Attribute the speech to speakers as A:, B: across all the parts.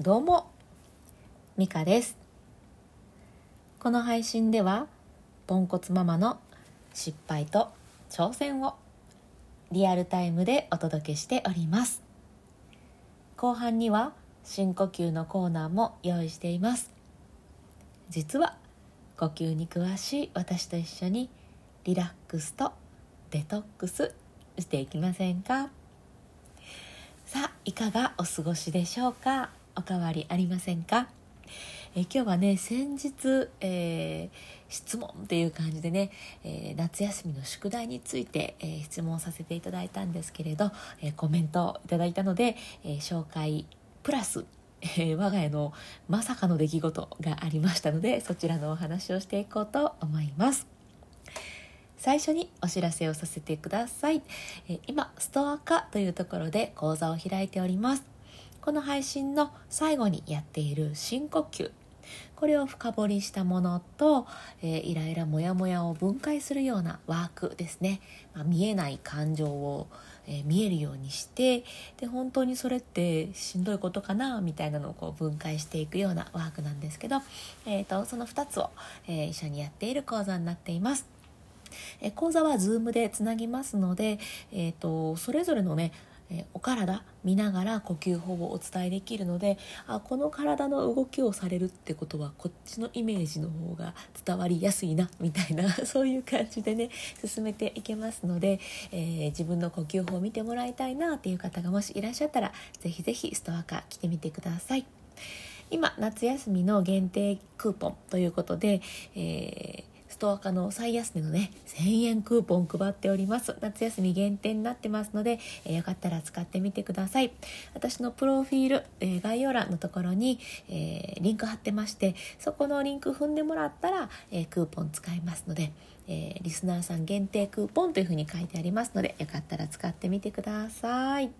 A: どうもミカです。この配信ではポンコツママの失敗と挑戦をリアルタイムでお届けしております。後半には深呼吸のコーナーも用意しています。実は呼吸に詳しい私と一緒にリラックスとデトックスしていきませんか？さあいかがお過ごしでしょうか？おかわりありませんか？え今日はね先日、えー、質問っていう感じでね、えー、夏休みの宿題について、えー、質問させていただいたんですけれど、えコメントをいただいたので、え紹介プラスえ我が家のまさかの出来事がありましたのでそちらのお話をしていこうと思います。最初にお知らせをさせてください、え今ストア化というところで講座を開いております。この配信の最後にやっている深呼吸これを深掘りしたものと、えー、イライラモヤモヤを分解するようなワークですね、まあ、見えない感情を、えー、見えるようにしてで本当にそれってしんどいことかなみたいなのをこう分解していくようなワークなんですけど、えーと、その2つを、えー、一緒にやっている講座になっています。え講座は Zoom でつなぎますので、えーとそれぞれのねえお体見ながら呼吸法をお伝えできるのであこの体の動きをされるってことはこっちのイメージの方が伝わりやすいなみたいな そういう感じでね進めていけますので、えー、自分の呼吸法を見てもらいたいなっていう方がもしいらっしゃったら是非是非ストア化来てみてください。今夏休みの限定クーポンということで、えーストア化の最安値のね1000円クーポン配っております。夏休み限定になってますので、えー、よかったら使ってみてください。私のプロフィール、えー、概要欄のところに、えー、リンク貼ってましてそこのリンク踏んでもらったら、えクーポン使えますので、えリスナーさん限定クーポンというふうに書いてありますのでよかったら使ってみてください。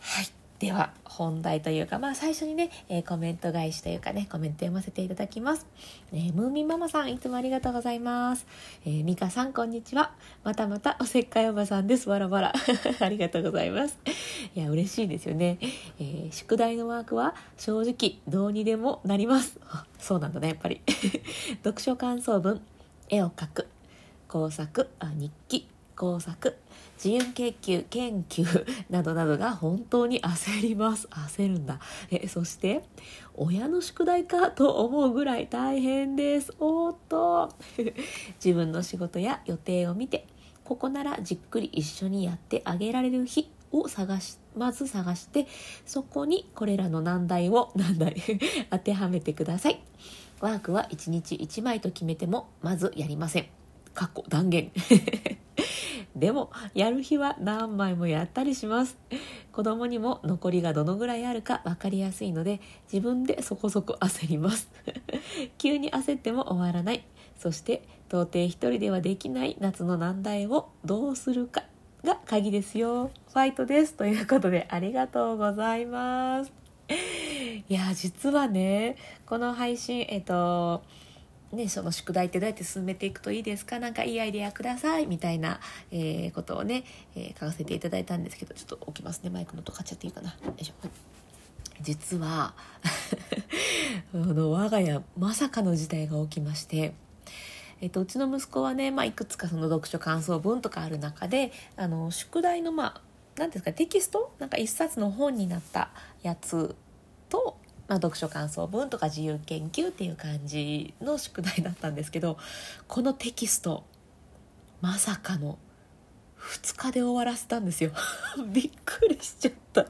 A: はい。では本題というか、まあ、最初にね、えー、コメント返しというかねコメント読ませていただきます、えー、ムーミンママさんいつもありがとうございます、えー、ミカさんこんにちは。またまたおせっかいおばさんです。わらわらありがとうございます。いや嬉しいですよね、え宿題のワークは正直どうにでもなります。そうなんだねやっぱり。読書感想文絵を描く工作あ日記工作。自由研究研究などなどが本当に焦ります。焦るんだ。えそして親の宿題かと思うぐらい大変です。おっと。自分の仕事や予定を見てここならじっくり一緒にやってあげられる日を探しまず探してそこにこれらの難題を難題 当てはめてください。ワークは1日1枚と決めてもまずやりません。過去断言。でもやる日は何枚もやったりします。子供にも残りがどのぐらいあるか分かりやすいので自分でそこそこ焦ります。急に焦っても終わらない。そして到底一人ではできない夏の難題をどうするかが鍵ですよ。ファイトです。ということでありがとうございます。いや実はねこの配信えっとね、その宿題ってどうやって進めていくといいですか？何かいいアイデアください。みたいな、えー、ことをね、えー、書かせていただいたんですけどちょっと置きますね。マイクの音買っちゃっていいかな？よいしょ、実は あの我が家まさかの事態が起きましてえっと、うちの息子はね、まあ、いくつかその読書感想文とかある中であの宿題のまあ何ですかテキスト？なんか一冊の本になったやつとまあ、読書感想文とか自由研究っていう感じの宿題だったんですけどこのテキストまさかの2日で終わらせたんですよ。びっくりしちゃった。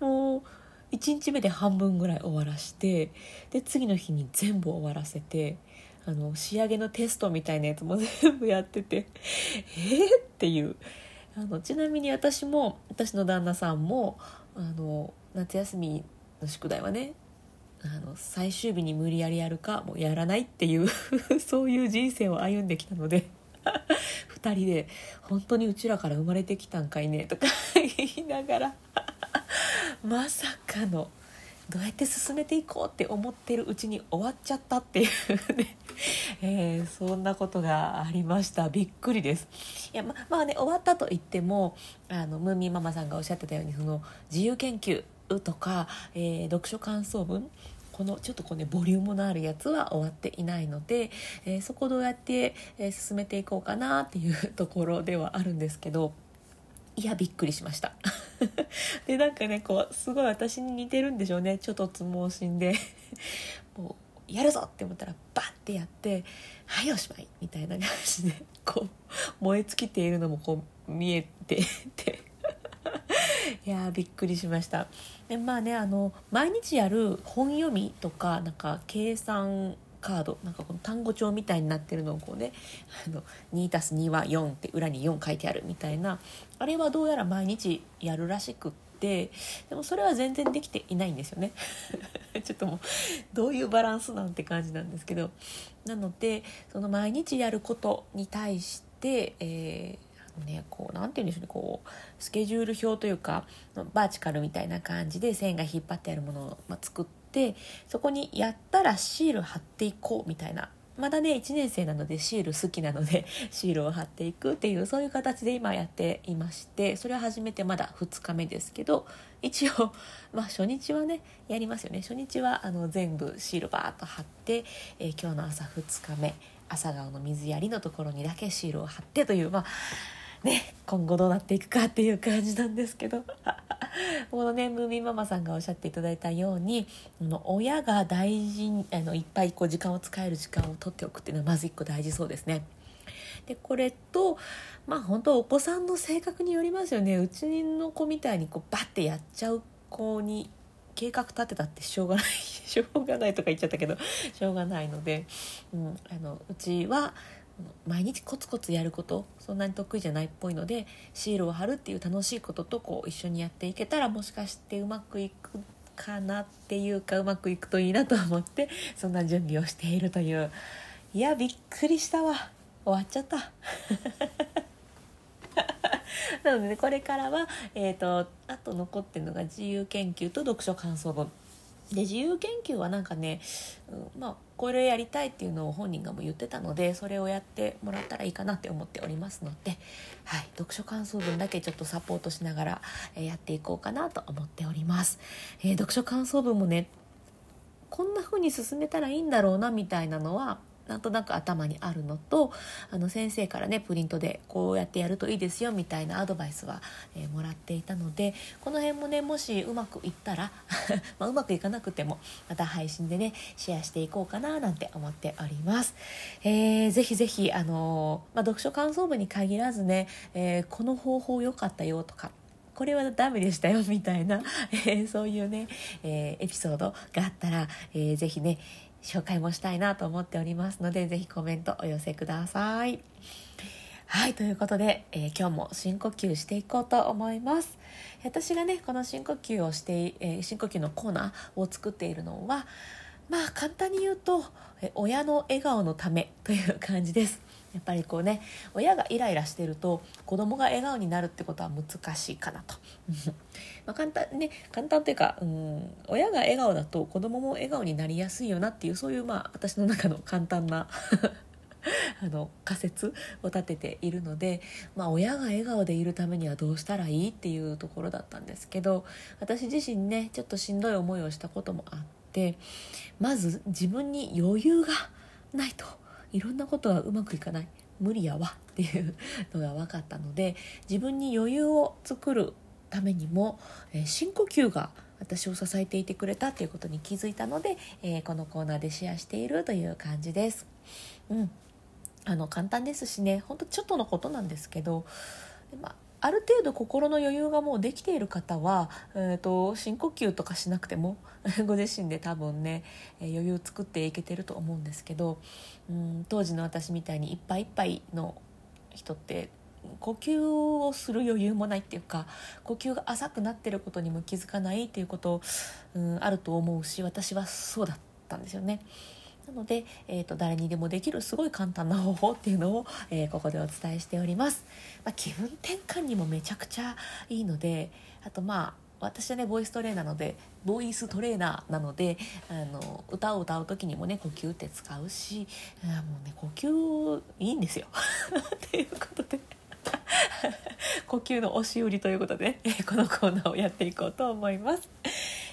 A: もう1日目で半分ぐらい終わらしてで次の日に全部終わらせてあの仕上げのテストみたいなやつも全部やってて えー、っていう。あのちなみに私も私の旦那さんもあの夏休みの宿題はねあの最終日に無理やりやるかもうやらないっていう そういう人生を歩んできたので 2人で「本当にうちらから生まれてきたんかいね」とか 言いながらまさかのどうやって進めていこうって思ってるうちに終わっちゃったっていうねえー、そんなことがありました。びっくりです。いやままあね終わったと言ってもあのムーミンママさんがおっしゃってたようにその自由研究とか、えー、読書感想文このちょっとこうねボリュームのあるやつは終わっていないので、えー、そこどうやって、えー、進めていこうかなっていうところではあるんですけどいやびっくりしました。でなんかねこうすごい私に似てるんでしょうね。ちょっとつ盲信で。もうやるぞって思ったらバッてやって「はいおしまい」みたいな感じでこう燃え尽きているのもこう見えてて。いやびっくりしました。でまあねあの毎日やる本読みとかなんか計算カードなんかこの単語帳みたいになってるのをこうね あの 2+2 は4って裏に4書いてあるみたいなあれはどうやら毎日やるらしくってでもそれは全然できていないんですよね。ちょっともうどういうバランスなんて感じなんですけど。なのでその毎日やることに対して、えーねこうなんて言うんでしょうねこうスケジュール表というかバーチカルみたいな感じで線が引っ張ってあるものを、ま、作ってそこにやったらシール貼っていこうみたいな。まだね1年生なのでシール好きなので シールを貼っていくっていうそういう形で今やっていましてそれは始めてまだ2日目ですけど一応、まあ、初日はねやりますよね。初日はあの全部シールバーッと貼って、えー、今日の朝2日目朝顔の水やりのところにだけシールを貼ってというまあね今後どうなっていくかっていう感じなんですけど このねムーミンママさんがおっしゃっていただいたように親が大事にあのいっぱいこう時間を使える時間を取っておくっていうのはまず一個大事そうですね。でこれとまあ本当お子さんの性格によりますよねうちの子みたいにこうバッてやっちゃう子に計画立てたってしょうがないしょうがないとか言っちゃったけどしょうがないので、うん、あのうちは毎日コツコツやることそんなに得意じゃないっぽいのでシールを貼るっていう楽しいこととこう一緒にやっていけたらもしかしてうまくいくかなっていうかうまくいくといいなと思ってそんな準備をしているという。いやびっくりしたわ。終わっちゃった。なので、ね、これからは、えーと、あと残ってるのが自由研究と読書感想文。で自由研究はなんかね、うん、まあこれやりたいっていうのを本人がも言ってたのでそれをやってもらったらいいかなって思っておりますので、はい、読書感想文だけちょっとサポートしながら、えやっていこうかなと思っております。えー、読書感想文もねこんな風に進めたらいいんだろうなみたいなのはなんとなく頭にあるのとあの先生からねプリントでこうやってやるといいですよみたいなアドバイスは、えー、もらっていたのでこの辺もねもしうまくいったら まあ、うまくいかなくてもまた配信でねシェアしていこうかななんて思っております。えー、ぜひぜひあのー、まあ、読書感想文に限らずね、えー、この方法良かったよとかこれはダメでしたよみたいな、えー、そういうね、えー、エピソードがあったら、えー、ぜひね紹介もしたいなと思っておりますので是非コメントお寄せください。はいということで、えー、今日も深呼吸していこうと思います私がねこの深呼吸をして、えー、深呼吸のコーナーを作っているのはまあ簡単に言うと、え親の笑顔のためという感じですやっぱりこうね親がイライラしてると子供が笑顔になるってことは難しいかなと ま簡単ね簡単というか、うん、親が笑顔だと子供も笑顔になりやすいよなっていうそういうまあ私の中の簡単な あの仮説を立てているので、まあ、親が笑顔でいるためにはどうしたらいいっていうところだったんですけど私自身ねちょっとしんどい思いをしたこともあってまず自分に余裕がないと。いろんなことはうまくいかない。無理やわ。っていうのが分かったので自分に余裕を作るためにも、えー、深呼吸が私を支えていてくれたっていうことに気づいたので、えー、このコーナーでシェアしているという感じです。うん、あの簡単ですしね。ほんとちょっとのことなんですけど、まあある程度心の余裕がもうできている方は、えーと、深呼吸とかしなくても ご自身で多分ね余裕作っていけてると思うんですけどうん当時の私みたいにいっぱいいっぱいの人って呼吸をする余裕もないっていうか呼吸が浅くなってることにも気づかないっていうこと、うん、あると思うし私はそうだったんですよね。なので、えーと、誰にでもできるすごい簡単な方法っていうのを、えー、ここでお伝えしております、まあ、気分転換にもめちゃくちゃいいのであとまあ私はねボイストレーナーなのでボイストレーナーなのであの歌を歌う時にもね呼吸って使うしあもうね呼吸いいんですよ。ということで。呼吸の押し売りということで、このコーナーをやっていこうと思います。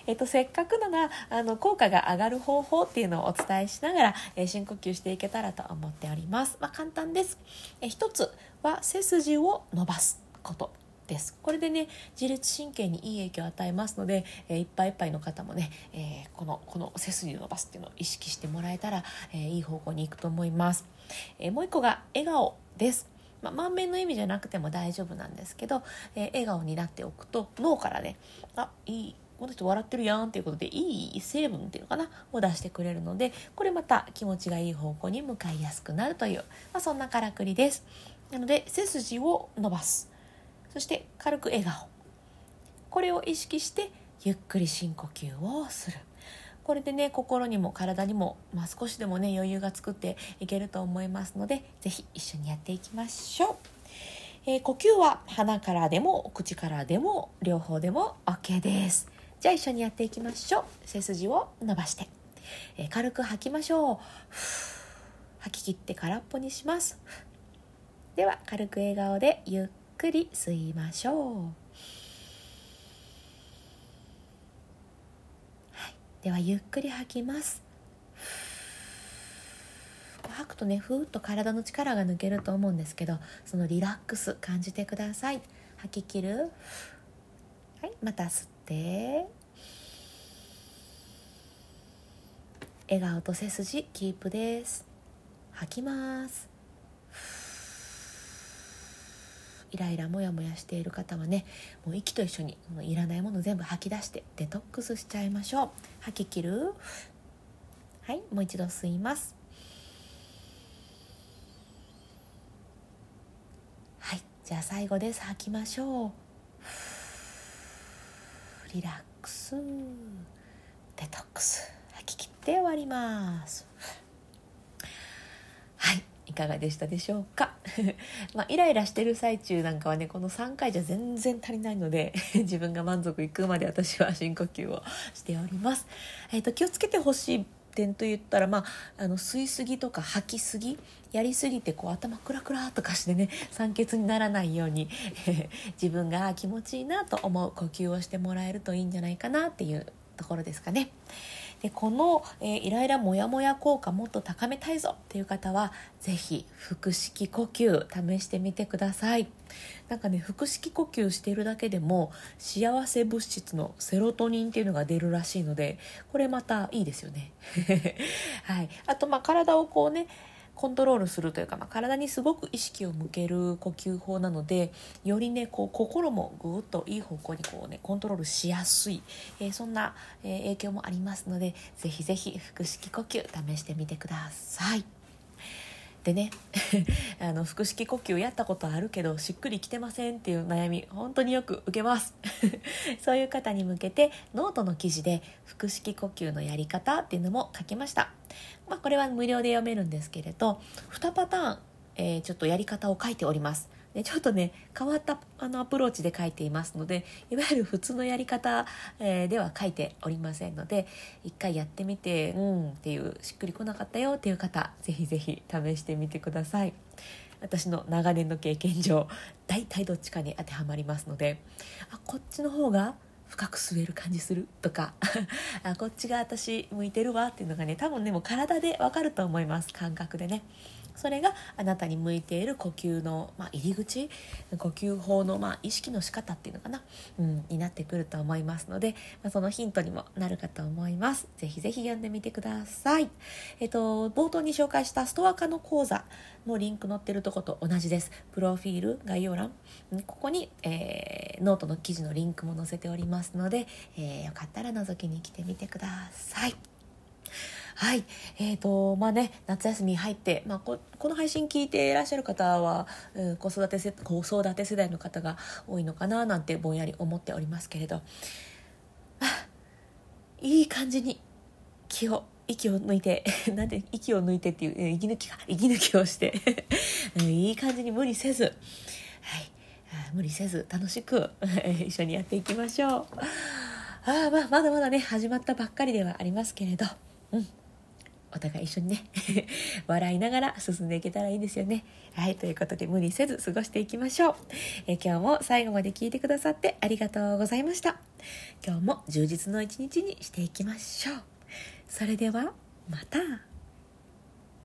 A: えっと、せっかくならあの効果が上がる方法っていうのをお伝えしながら、えー、深呼吸していけたらと思っております。まあ、簡単です。え一つは背筋を伸ばすことですこれでね自律神経にいい影響を与えますので、えー、いっぱいいっぱいの方もね、えー、このこの背筋を伸ばすっていうのを意識してもらえたら、えー、いい方向に行くと思います、えもう一個が笑顔ですまあ、満面の意味じゃなくても大丈夫なんですけど、え、笑顔になっておくと脳からねあいいこの人笑ってるやんっていうことでいい成分っていうのかな？を出してくれるのでこれまた気持ちがいい方向に向かいやすくなるという、まあ、そんなからくりです。なので背筋を伸ばす。そして軽く笑顔。これを意識してゆっくり深呼吸をする。これでね心にも体にも、まあ、少しでもね余裕が作っていけると思いますので是非一緒にやっていきましょう、えー、呼吸は鼻からでも口からでも両方でも OK です。じゃあ一緒にやっていきましょう。背筋を伸ばして、えー、軽く吐きましょう。吐き切って空っぽにします。では軽く笑顔でゆっくり吸いましょう。ではゆっくり吐きます。吐くとねふーっと体の力が抜けると思うんですけどそのリラックス感じてください。吐き切る。はい。また吸って。笑顔と背筋キープです。吐きます。イライラモヤモヤしている方はねもう息と一緒にいらないもの全部吐き出してデトックスしちゃいましょう。吐き切る。はいもう一度吸います。はいじゃあ最後です。吐きましょう。リラックスデトックス。吐き切って終わります。はいいかがでしたでしょうか？まあイライラしてる最中なんかはねこの3回じゃ全然足りないので 自分が満足いくまで私は深呼吸をしております、えーと、気をつけてほしい点と言ったら、まあ、あの吸いすぎとか吐きすぎやりすぎてこう頭クラクラとかしてね 酸欠にならないように 自分が気持ちいいなと思う呼吸をしてもらえるといいんじゃないかなっていうところですかね。でこの、えー、イライラモヤモヤ効果もっと高めたいぞっていう方は是非腹式呼吸試してみてくださいなんかね腹式呼吸してるだけでも幸せ物質のセロトニンっていうのが出るらしいのでこれまたいいですよね はいあとまあ体をこうねコントロールするというか、まあ、体にすごく意識を向ける呼吸法なのでよりねこう心もぐっといい方向にこう、ね、コントロールしやすい、えー、そんな、えー、影響もありますのでぜひぜひ腹式呼吸試してみてください。でね あの腹式呼吸やったことあるけどしっくりきてませんっていう悩み本当によく受けます。そういう方に向けてノートの記事で腹式呼吸のやり方っていうのも書きました、まあ、これは無料で読めるんですけれど2パターン、えー、ちょっとやり方を書いております。ちょっとね変わったあのアプローチで書いていますのでいわゆる普通のやり方、えー、では書いておりませんので一回やってみてうんっていうしっくりこなかったよっていう方ぜひぜひ試してみてください。私の長年の経験上大体どっちかに当てはまりますのであこっちの方が深く吸える感じする？とか あこっちが私向いてるわ？っていうのがね多分ねもう体でわかると思います。感覚でね。それがあなたに向いている呼吸の、まあ、入り口呼吸法の、まあ、意識の仕方っていうのかな、うん、になってくると思いますので、まあ、そのヒントにもなるかと思います。ぜひぜひ読んでみてください。えっと冒頭に紹介したストア化の講座のリンク載ってるとこと同じです。プロフィール概要欄。ここに、えー、ノートの記事のリンクも載せておりますので、えー、よかったら覗きに来てみてください。はい。えっ、ー、と、まあね、夏休み入って、まあこ、この配信聞いていらっしゃる方は、うん、子育て世子育て世代の方が多いのかななんてぼんやり思っておりますけれど、いい感じに気を息を抜いて なんで息を抜いてっていう息抜きか。息抜きをして。いい感じに無理せず、はい、無理せず楽しく 一緒にやっていきましょう。あまあまだまだね始まったばっかりではありますけれど、うん、お互い一緒にね 笑いながら進んでいけたらいいですよね。はいということで無理せず過ごしていきましょう。え今日も最後まで聞いてくださってありがとうございました。今日も充実の一日にしていきましょう。それではまた。